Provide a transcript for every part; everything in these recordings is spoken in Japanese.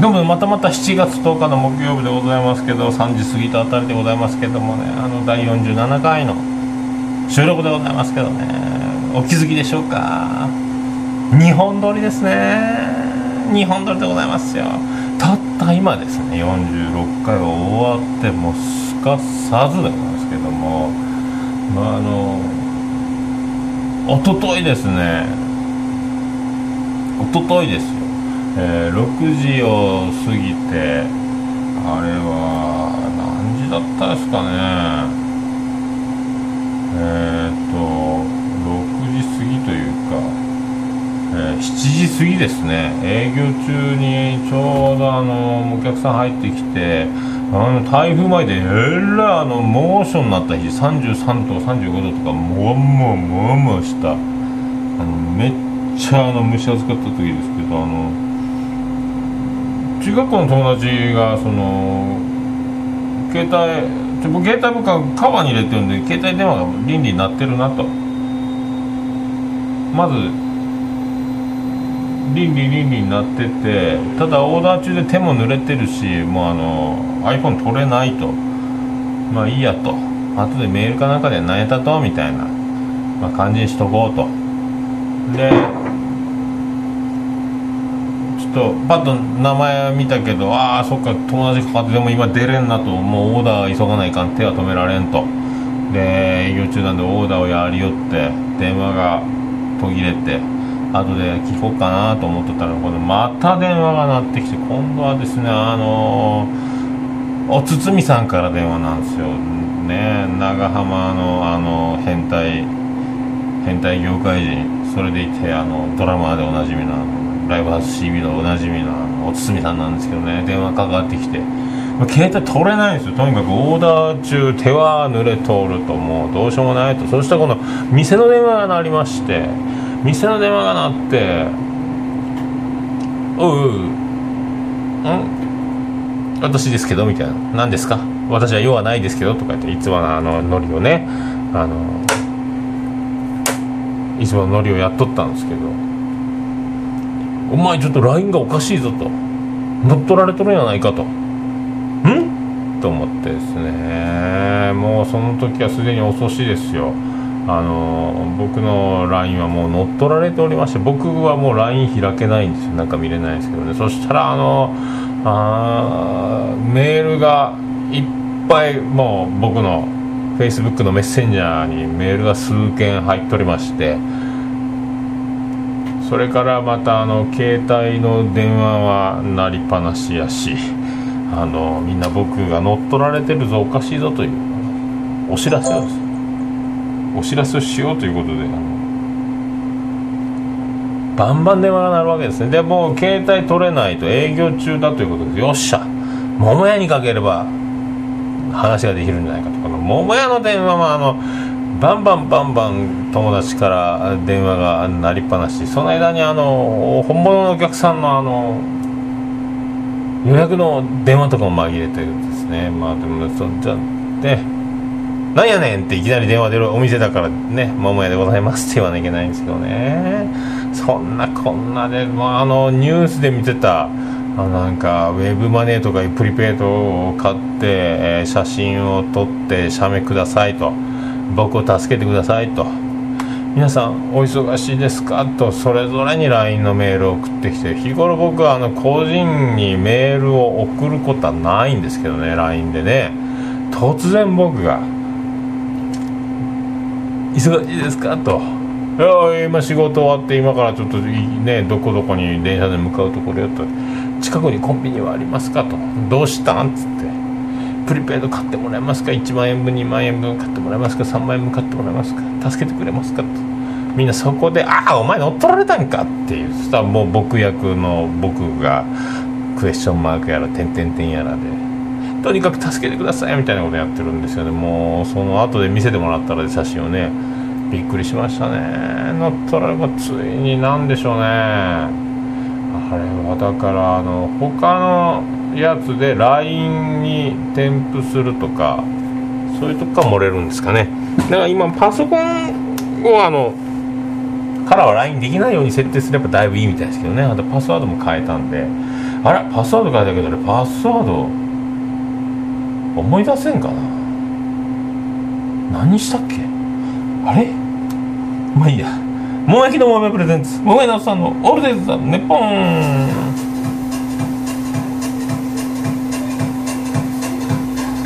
どうもまたまた7月10日の木曜日でございますけど3時過ぎたあたりでございますけどもねあの第47回の収録でございますけどねお気づきでしょうか？2本撮りですね。2本撮りでございますよ。たった今ですね46回終わってもうすかさずでございますけどもまああのおとといですね。おとといですよ。えー、6時を過ぎてあれは何時だったですかね。えー、っと6時過ぎというか、えー、7時過ぎですね。営業中にちょうどあのお客さん入ってきてあの台風前でえらあの猛暑になった日33度35度とかもわもわもわもわした。あのめっちゃあの蒸し暑かった時ですけどあの中学校の友達がその携帯僕携帯僕はカバーに入れてるんで携帯電話が倫理になってるなと。まず倫理倫理になっててただオーダー中で手も濡れてるしもうあの iPhone 取れないと。まあいいやと。後でメールかなんかで何やったと？みたいな、まあ、感じにしとこうと。でとパッと名前見たけどああそっか友達かかってでも今出れんなと。もうオーダー急がないかん。手は止められんと。で営業中なんでオーダーをやりよって電話が途切れて後で聞こうかなと思ってたらこのまた電話が鳴ってきて今度はですねあのー、お堤さんから電話なんですよ。ね長浜のあの変態変態業界人。それでいてあのドラマでおなじみのあのライブハウス CB のおなじみのあのお堤さんなんですけどね電話かかってきて。まあ携帯取れないんですよ。とにかくオーダー中手は濡れ通るともう。どうしようもないと。そしてこの店の電話が鳴りまして。店の電話が鳴って「おうう。ん？私ですけど」みたいな「何ですか？私は用はないですけど」とか言っていつものあのノリをねあのいつものノリをやっとったんですけど。お前ちょっと LINE がおかしいぞと。乗っ取られとるんやないかと。ん？と思ってですね。もうその時はすでに遅しですよ。あの僕の LINE はもう乗っ取られておりまして僕はもう LINE 開けないんですよ。なんか見れないですけどね。そしたらあのあメールがいっぱいもう僕の Facebook のメッセンジャーにメールが数件入っておりましてそれからまたあの携帯の電話は鳴りっぱなしやしあのみんな僕が乗っ取られてるぞおかしいぞというお知らせをお知らせをしようということであのバンバン電話が鳴るわけですね。でもう携帯取れないと営業中だということです。よっしゃ桃屋にかければ話ができるんじゃないかとこの桃屋の電話はあのバンバンバンバン友達から電話が鳴りっぱなし。その間にあの本物のお客さんのあの予約の電話とかも紛れてるんですね。まあでもそじゃでなんやねんっていきなり電話出るお店だからね。桃屋でございますって言わなきゃいけないんですけどね。そんなこんなで、まあ、あのニュースで見てたあなんかウェブマネーとかプリペイトを買って、えー、写真を撮って写メくださいと。僕を助けてくださいと。皆さんお忙しいですか？とそれぞれに LINE のメールを送ってきて日頃僕はあの個人にメールを送ることはないんですけどね LINE でね。突然僕が「忙しいですか?」と「いや今仕事終わって今からちょっとねどこどこに電車で向かうところやと近くにコンビニはありますか?」と「どうしたん?」っつって。プリペイド買ってもらえますか？1万円分2万円分買ってもらえますか？3万円分買ってもらえますか？助けてくれますか？と。みんなそこで「ああお前乗っ取られたんか」っていうそしたらもう僕役の僕がクエスチョンマークやら「てんてんてん」やらでとにかく助けてくださいみたいなことやってるんですよね。もうその後で見せてもらったら写真をねびっくりしましたね。乗っ取らればついに何でしょうね。あれはだからあの他のやつで LINE に添付するとかそういうとこから漏れるんですかね。だから今パソコンをあのからは LINE できないように設定すればだいぶいいみたいですけどね。あとパスワードも変えたんで。あらパスワード書いたけどねパスワード思い出せんかな。何したっけ？あれ？まあいいや。もう焼きの豆プレゼンツ。桃屋のさんのオールデイズ・ザ・ネッポン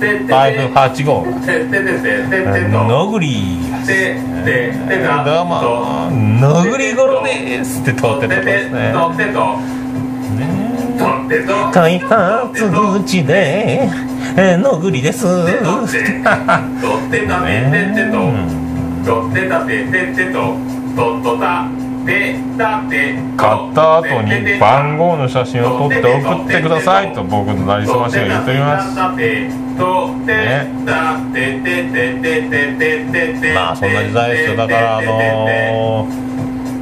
585のぐり。どうものぐりごろですって通ってたですね。開発口でのぐりです。買った後に番号の写真を撮って送ってくださいと僕のなりすましが言っております。ね、まあそんな時代ですよ。だからあのー、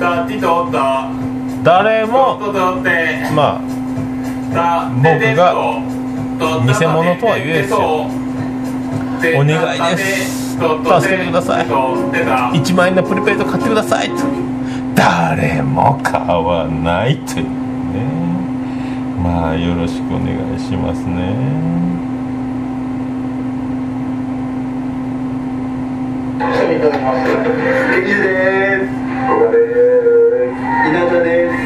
誰もまあ僕が偽物とは言えですよ。お願いです。助けてください。1万円のプリペイド買ってください。と誰も買わないというね。まあよろしくお願いしますね。いただきます。ケニーです。小賀です。稲田です。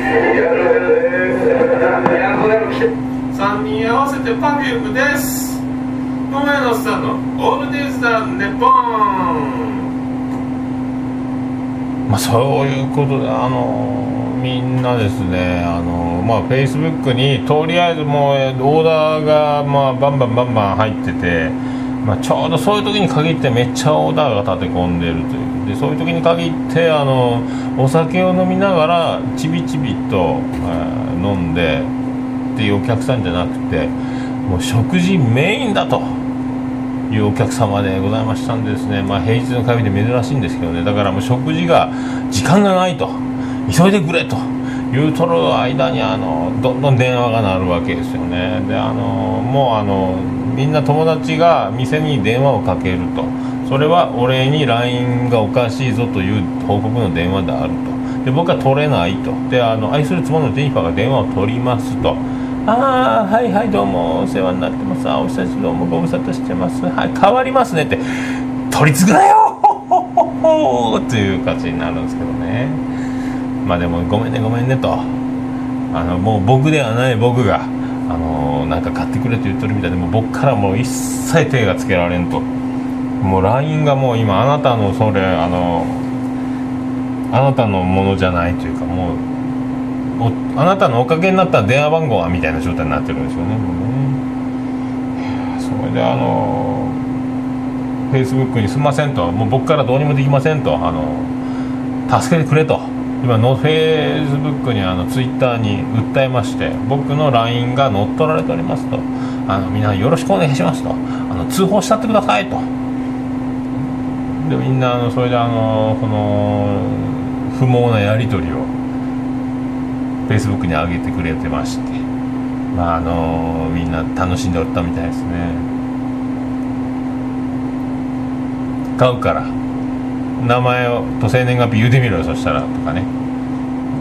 3人合わせてパフュームです桃屋のさんのオールディーズ・ザ・ネポンまあそういうことであのみんなですねあのまあフェイスブックにとりあえずもうオーダーがまあバンバンバンバン入ってて、まあ、ちょうどそういう時に限ってめっちゃオーダーが立て込んでるという。でそういう時に限ってあのお酒を飲みながらちびちびと、え飲んでっていうお客さんじゃなくてもう食事メインだと。いうお客様でございましたんですね、まあ、平日の会で珍しいんですけどね。だからもう食事が時間がないと。急いでくれと。言うとる間にあのどんどん電話が鳴るわけですよね。であのもうあのみんな友達が店に電話をかけると。それはお礼に LINE がおかしいぞという報告の電話であると。で僕は取れないと。であの愛する妻のジェニファーが電話を取りますと。ああはいはいどうもお世話になってます。あお久しぶりどうもご無沙汰してます。はい変わりますねって。取り継ぐなよ! という感じになるんですけどね。まあでもごめんねごめんねと。あのもう僕ではない僕があのなんか買ってくれと言ってるみたいでもう僕からもう一切手がつけられんと。もう LINE がもう今あなたのそれあのあなたのものじゃないというかもうおあなたのおかげになった電話番号はみたいな状態になってるんですよねもうね。それであのフェイスブックに「すみません」と「もう僕からどうにもできませんと」あの助けてくれと。今のフェイスブックにあのツイッターに訴えまして僕の LINE が乗っ取られておりますと。あのみんなよろしくお願いしますと。あの通報したってくださいと。でみんなあのそれであのこの不毛なやり取りをフェイスブックに上げてくれてまして。まああのみんな楽しんでおったみたいですね。買うから。名前をと生年月日言うてみろよそしたらとかね。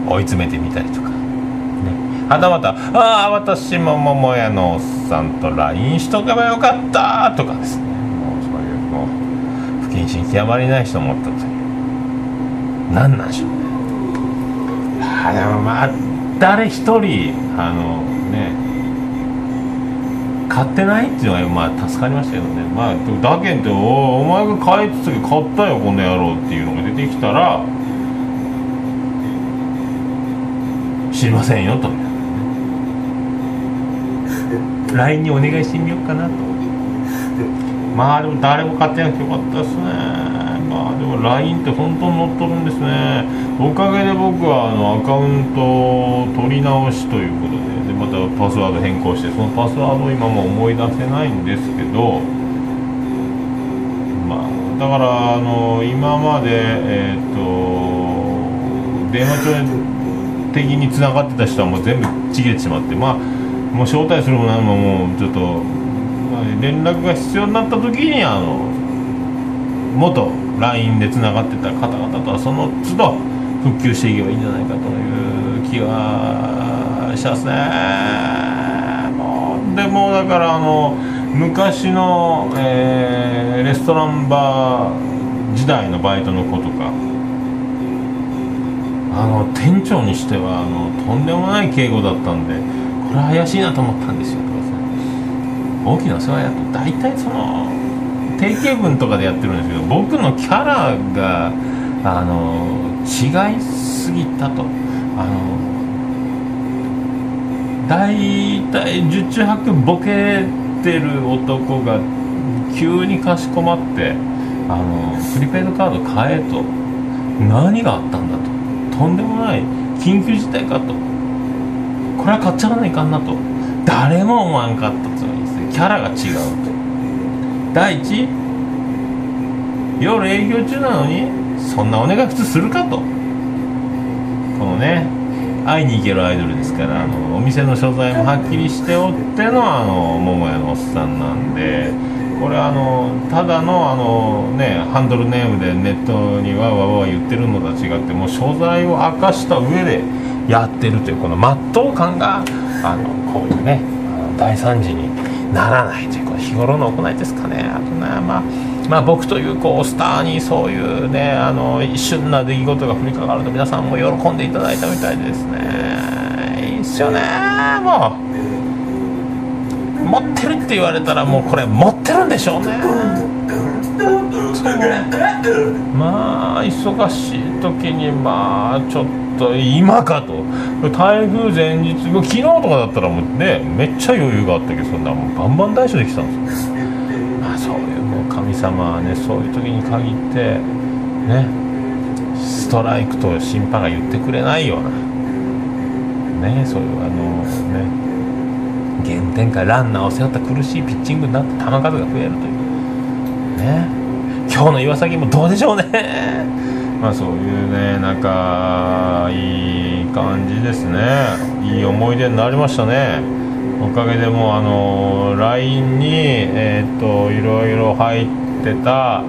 追い詰めてみたりとか。ね。はたまた「ああ私も桃屋のおっさんと LINE しとけばよかった」とかですね。もうそういうもう不謹慎極まりない人もおったと。いう何なんでしょうね。あでもまあ誰一人あのね買ってないっていうのがまあ助かりましたけどね。まあだけんっておお前が買いつつ買ったよこの野郎っていうのが出てきたら知りませんよと。LINE にお願いしてみようかなと。まあでも誰も買ってなくてよかったですね。まあでも LINE って本当に乗っ取るんですね。おかげで僕はあのアカウントを取り直しということでで、まあ、たパスワード変更してそのパスワードを今も思い出せないんですけどまあだからあの今までえっ、と電話帳的に繋がってた人はもう全部ちぎれてしまってまあもう招待するも何ももうちょっと、まあ連絡が必要になった時にあの元 LINE でつながってた方々とはその都度復旧していけばいいんじゃないかという気がしますね。もうでもだからあの昔の、えーレストランバー時代のバイトの子とかあの店長にしてはあのとんでもない敬語だったんでこれ怪しいなと思ったんですよ。大きな世話やと。大体その定型文とかでやってるんですけど僕のキャラがあの違いすぎたと。あの大体十中八九ボケてる男が急にかしこまってあのプリペイドカード買えと。何があったんだと。とんでもない。緊急事態かと。これは買っちゃわないかんなと。誰も思わんかったつまりですね。キャラが違うと第一夜営業中なのにそんなお願い普通するかと。このね会いに行けるアイドルですからあのお店の所在もはっきりしておってのあの桃屋のおっさんなんでこれあのただのあのねハンドルネームでネットにわわわ言ってるのとは違ってもう所在を明かした上でやってるというこの真っ当感があのこういうねあの大惨事にならないというこの日頃の行いですかね。あとねまあまあ僕というこうスターにそういうねあの一瞬な出来事が降りかかると皆さんも喜んでいただいたみたいですね。いいっすよね。もう。持ってるって言われたらもうこれ持ってるんでしょうね。まあ忙しい時にまあちょっと今かと。台風前日昨日とかだったらもうねめっちゃ余裕があったけどそんなもうバンバン対処できたんですよ。まあそういうもう神様はねそういう時に限ってねストライクと審判が言ってくれないような。ねそういうあのね原点からランナーを背負った苦しいピッチングになって球数が増えるという。ね。今日の岩崎もどうでしょうね。まあそういうねなんかいい感じですね。いい思い出になりましたね。おかげでもうあの LINE にえっ、といろいろ入ってた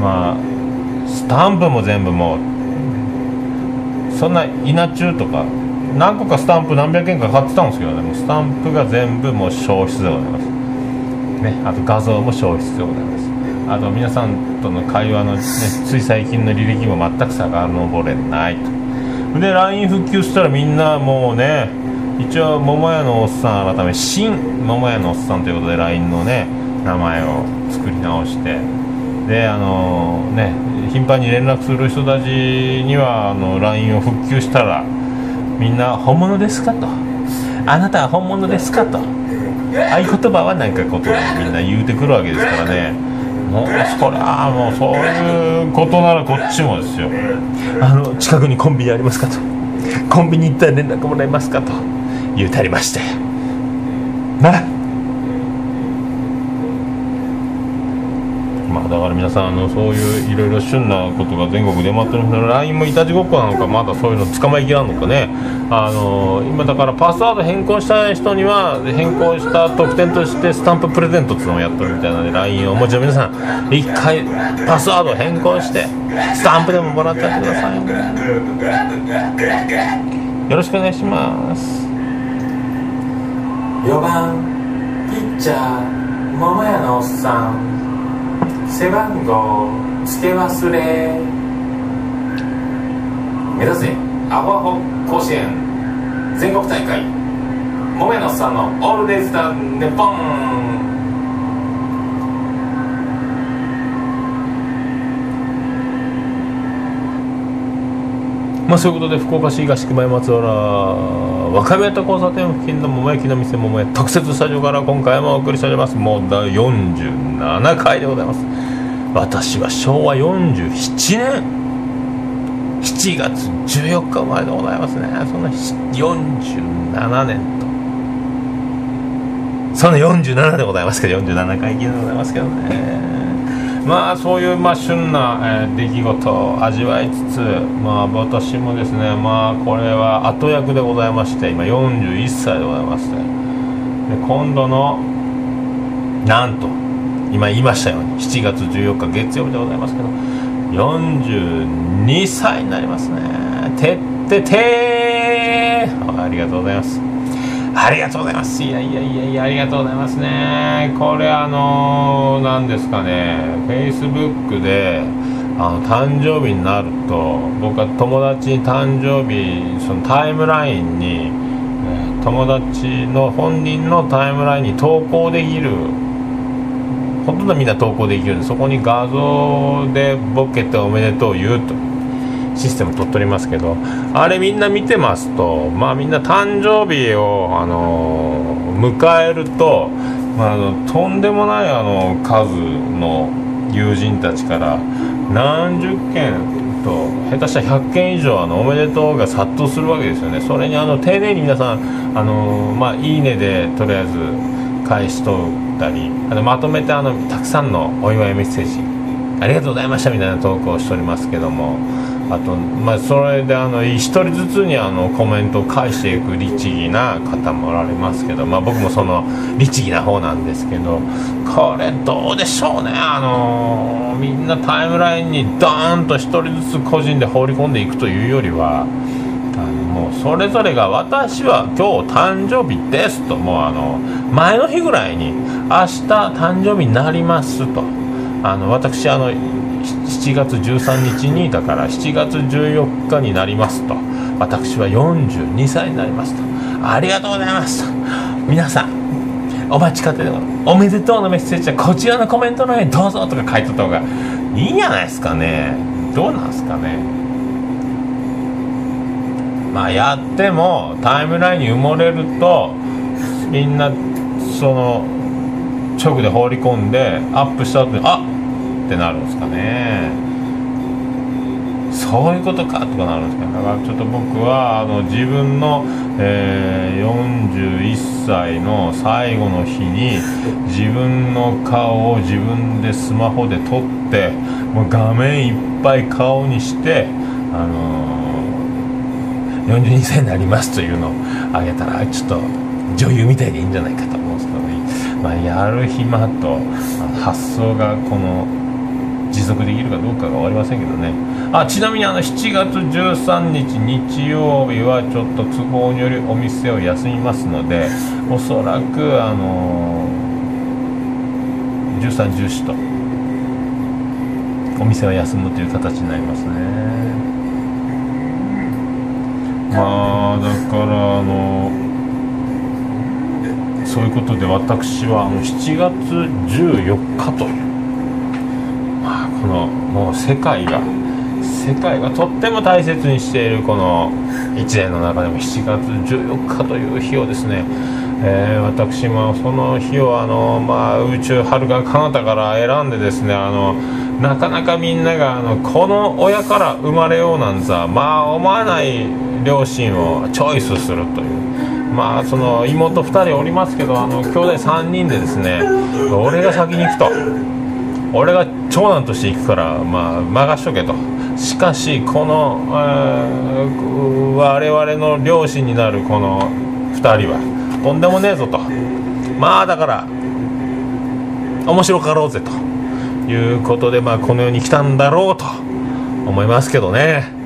まあスタンプも全部もうそんな稲中とか何個かスタンプ何百円か買ってたんですけどね。もうスタンプが全部もう消失でございます。ねあと画像も消失でございますあと皆さんとの会話の、ね、つい最近の履歴も全く遡れないと。で LINE 復旧したらみんなもうね一応桃屋のおっさん改め新桃屋のおっさんということで LINE のね名前を作り直してであのね頻繁に連絡する人たちにはあの LINE を復旧したらみんな本物ですかと。あなたは本物ですかと。合言葉はなんかことをみんな言うてくるわけですからね。もうそりゃもうそういうことならこっちもですよ。あの近くにコンビニありますかと。コンビニ行ったら連絡もらえますかと。言うてありまして。なまあだから皆さんあのそういういろいろ旬なことが全国出回ってるんです。けど LINE もいたちごっこなのかまだそういうの捕まえきらんのかね。あの今だからパスワード変更したい人には変更した特典としてスタンププレゼントっていうのをやってるみたいなので LINE をお持ちの皆さん一回パスワード変更してスタンプでももらっちゃってください。よろしくお願いします4番ピッチャー桃屋のおっさん。背番号つけ忘れ。目指せアホアホ甲子園。全国大会。桃屋のおっさんのオールデイズだネポン。まあそういうことで福岡市東区前松原若宮と交差点付近の桃焼きの店桃屋特設スタジオから今回もお送りしております。もう第47回でございます。私は昭和47年。7月14日生まれでございますね。その47年と。その47でございますけど47回記念でございますけどね。まあそういうまあ旬な、え出来事を味わいつつまあ私もですねまあこれは後役でございまして今41歳でございましてで今度のなんと今言いましたように7月14日月曜日でございますけど42歳になりますね。てっててー。ありがとうございます。ありがとうございます。いやいやいやいやありがとうございますね。これあの何ですかね。フェイスブックであの誕生日になると僕は友達に誕生日そのタイムラインに、え友達の本人のタイムラインに投稿できる。ほとんどみんな投稿できるんでそこに画像でボケておめでとう言うと。システム取っておりますけどあれみんな見てますとまあみんな誕生日をあの迎えると、まあ、あのとんでもないあの数の友人たちから何十件と下手したら100件以上あのおめでとうが殺到するわけですよね。それにあの丁寧に皆さんあのまあいいねでとりあえず返しとったりあのまとめてあのたくさんのお祝いメッセージありがとうございましたみたいな投稿をしておりますけどもあと、まあ、それであの一人ずつにあのコメントを返していく律儀な方もおられますけど、まあ、僕もその律儀な方なんですけどこれどうでしょうねあのみんなタイムラインにドーンと一人ずつ個人で放り込んでいくというよりは。あのもうそれぞれが私は今日誕生日ですともうあの前の日ぐらいに明日誕生日になりますとあの私あの7月13日にだから7月14日になりますと。私は42歳になりますと。ありがとうございますと。皆さんお待ちかねでおめでとうのメッセージはこちらのコメント欄にどうぞとか書いとった方がいいんじゃないですかね。どうなんですかね。まあやってもタイムラインに埋もれるとみんなその直で放り込んでアップした後にあっってなるんですかね。そういうことかとかなるんですかね。だからちょっと僕はあの自分の、えー41歳の最後の日に自分の顔を自分でスマホで撮ってもう画面いっぱい顔にしてあのー42歳になりますというのをあげたらちょっと女優みたいでいいんじゃないかと思うんですけどね、まあ、やる暇と発想がこの持続できるかどうかが分かりませんけどね。あちなみにあの7月13日日曜日はちょっと都合によりお店を休みますのでおそらくあの13、14とお店は休むという形になりますね。まあだからあのそういうことで私はあの7月14日というこのもう世界が世界がとっても大切にしているこの1年の中でも7月14日という日をですね、えー私もその日をあの、まあ、宇宙はるか彼方から選んでですねあのなかなかみんながあのこの親から生まれようなんざまあ思わない両親をチョイスするというまあその妹2人おりますけどあの兄弟3人でですね俺が先に行くと。俺が長男として行くから、まあ、任しとけとしかしこの、えー我々の両親になるこの2人はとんでもねえぞとまあだから面白かろうぜということで、まあ、この世に来たんだろうと思いますけどね。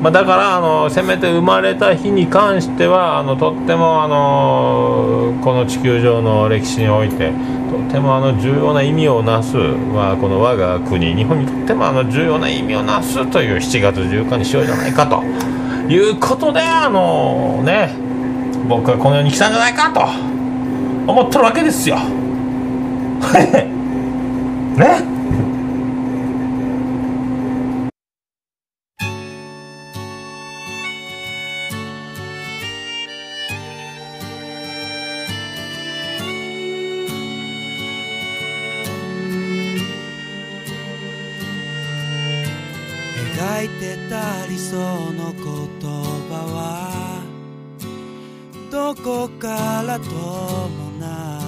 まあ、だからあのせめて生まれた日に関してはあのとってもあのこの地球上の歴史においてとってもあの重要な意味をなす、まあ、この我が国日本にとってもあの重要な意味をなすという7月14日にしようじゃないかということであのね僕はこの世に来たんじゃないかと思ってるわけですよ。ね？いてた理想の言葉はどこからともな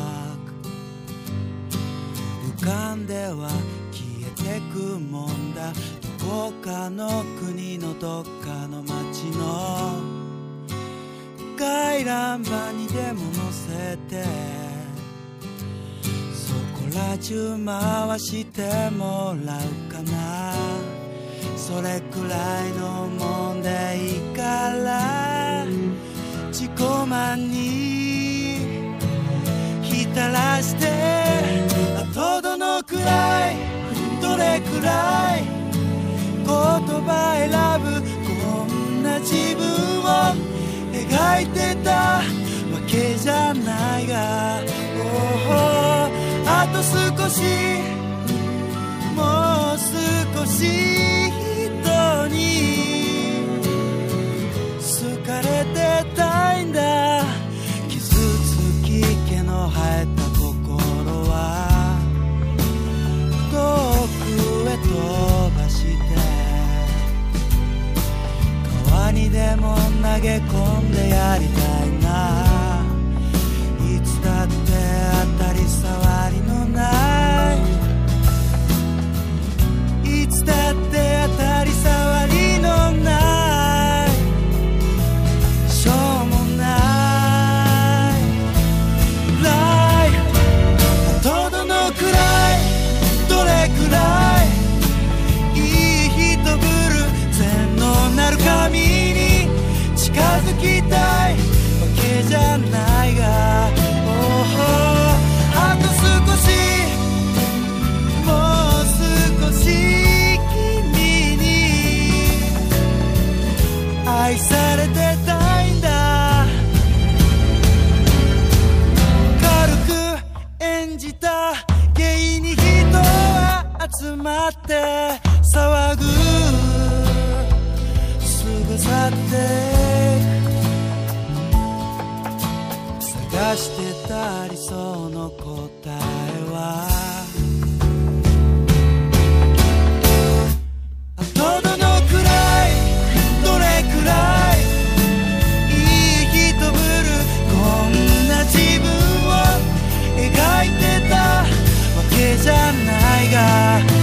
く浮かんでは消えてくもんだ。どこかの国のどっかの街の回覧板にでも載せてそこら中回してもらうかな。それくらいのもんでいいから自己満に浸らしてあとどのくらいどれくらい言葉選ぶこんな自分を描いてたわけじゃないが、おーあと少しもう少し。げ込んでやりじゃないが、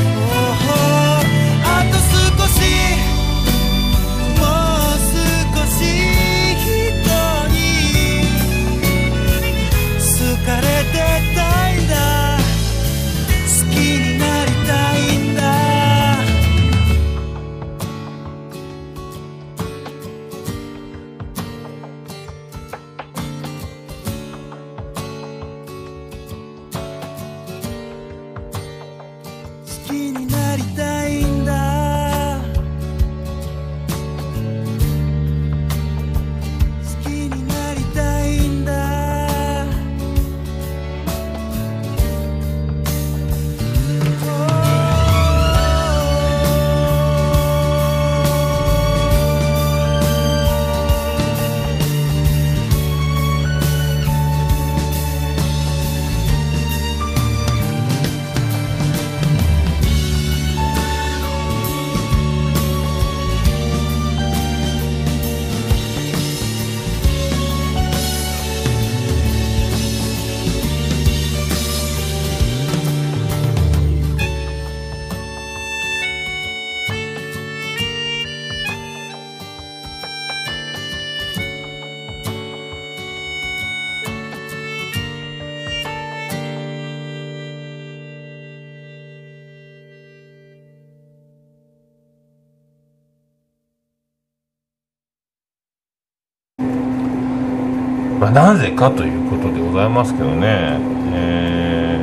なぜかということでございますけどね、えー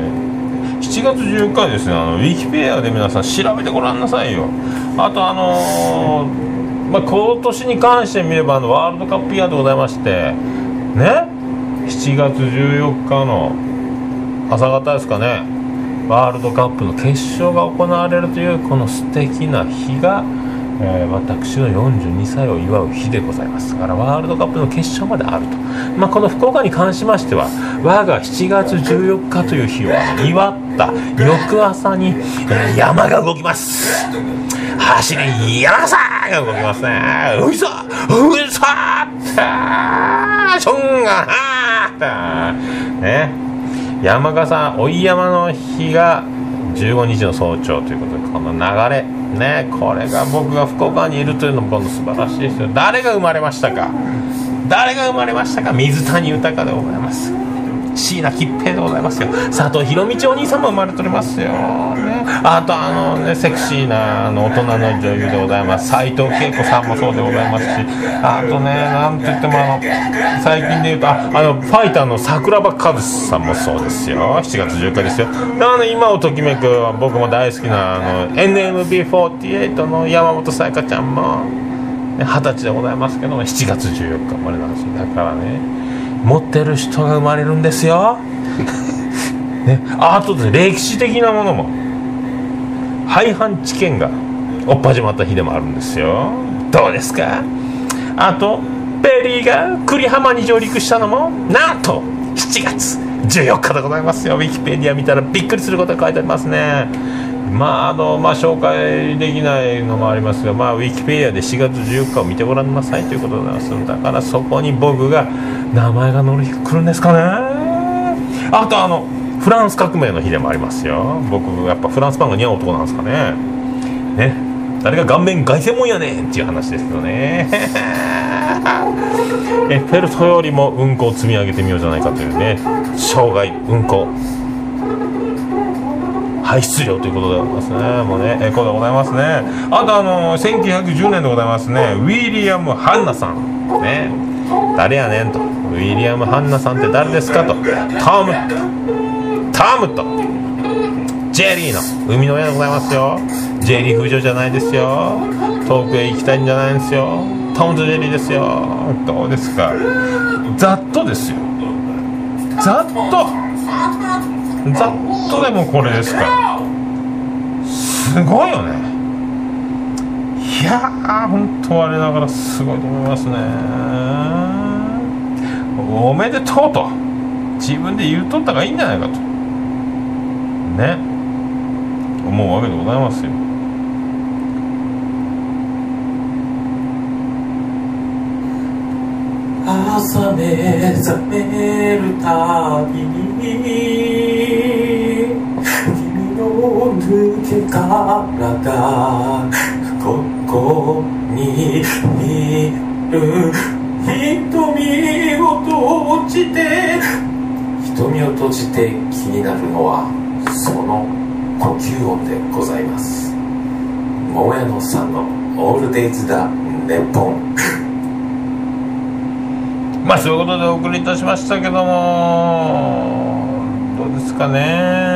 7月14日ですね。あのウィキペアで皆さん調べてごらんなさいよ。あとあのーまあ、今年に関して見ればあのワールドカップイヤーでございましてね？7月14日の朝方ですかね。ワールドカップの決勝が行われるというこの素敵な日が、えー私の42歳を祝う日でございます。だからワールドカップの決勝まであると、まあ、この福岡に関しましては我が7月14日という日を祝った翌朝に、えー山が動きます。走り山さんが動きますね。ういさういさったしょんがなね。山笠追い山の日が15日の早朝ということでこの流れ。ねこれが僕が福岡にいるというのもこの素晴らしいですよ。誰が生まれましたか？誰が生まれましたか？水谷豊でございます。椎名桔平でございますよ。佐藤博道お兄さんも生まれておりますよ、ね、あとあのねセクシーなあの大人の女優でございます。斉藤恵子さんもそうでございますし。あとねなんといってもあの最近で言うとああのファイターの桜庭和さんもそうですよ。7月14日ですよ。あの今をときめく僕も大好きなあの NMB48 の山本彩香ちゃんも二十歳でございますけども7月14日生まれなんですよ。だからね。持ってる人が生まれるんですよ、ね、あとですね歴史的なものも。廃藩置県がおっ始まった日でもあるんですよ。どうですか？あとペリーが久里浜に上陸したのもなんと7月14日でございますよ。ウィキペディア見たらびっくりすることが書いてありますね。まああのまあ紹介できないのもありますがまあウィキペディアで4月14日を見てごらんなさいということでございますだからそこに僕が名前が乗り来るんですかね。あとあのフランス革命の日でもありますよ。僕やっぱフランスパンが似合う男なんですかね。ね。誰が顔面凱旋門やねんっていう話ですよね。エッフェル塔よりもうんこを積み上げてみようじゃないかというね生涯うんこ。排出量ということでございますね。もうねえこうでございますね。あとあの1910年でございますね。ウィリアム・ハンナさん。ね。誰やねんと。ウィリアム・ハンナさんって誰ですかと。トム。トムと。ジェリーの。生みの親でございますよ。ジェリー風女じゃないですよ。遠くへ行きたいんじゃないんですよ。トムとジェリーですよ。どうですか。ざっとですよ。ざっと。ざっとでもこれですか。すごいよね。いやー本当我ながらすごいと思いますね。おめでとうと。自分で言うとった方がいいんじゃないかと。ね。思うわけでございますよ。朝目覚めるたびにの抜け殻がここにいる瞳を閉じて瞳を閉じて気になるのはその呼吸音でございます。桃屋のさんの「オールデイズ・だネポン」まあそういうことでお送りいたしましたけどもどうですかね。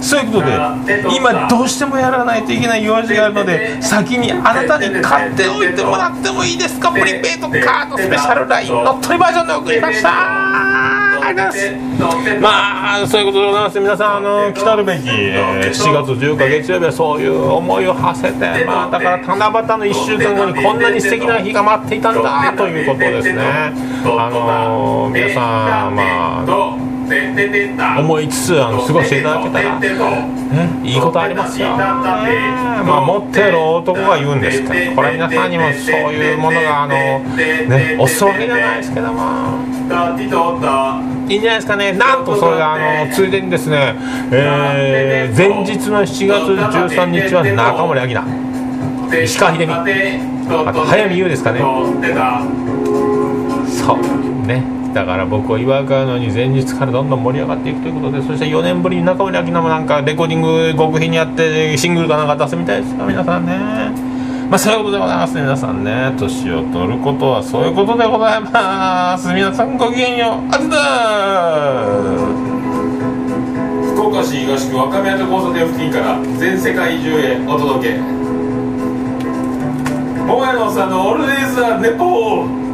そういうことで今どうしてもやらないといけない用事があるので先にあなたに買っておいてもらってもいいですか？プリペイトカードスペシャルライン乗っ取りバージョンで送りました。といまあそういうことでございます。皆さんあの来たるべき、えー7月10日月曜日はそういう思いを馳せてまあだから七夕の1週間後にこんなに素敵な日が待っていたんだということですね。あの皆さんまあ思いつつあの過ごしていただけたら、ね、いいことありますよ、ねまあ、持ってる男が言うんですから。これ皆さんにもそういうものがあの、ね、お裾分けじゃないですけどもいいんじゃないですかねなんとそれがあのついでにですね、えー前日の7月13日は中森明菜石川秀美あと早見優ですかねそうねだから僕を祝うかのに前日からどんどん盛り上がっていくということでそして4年ぶりに中森明菜もなんかレコーディング極秘にやってシングルかなんか出すみたいですよ皆さんね。まあそういうことでございますね皆さんね。年を取ることはそういうことでございます。皆さんごきげんようあずだ福岡市東区若宮と交差点付近から全世界中へお届け。桃屋のおっさんのオールデイズ・ザ・ネポー。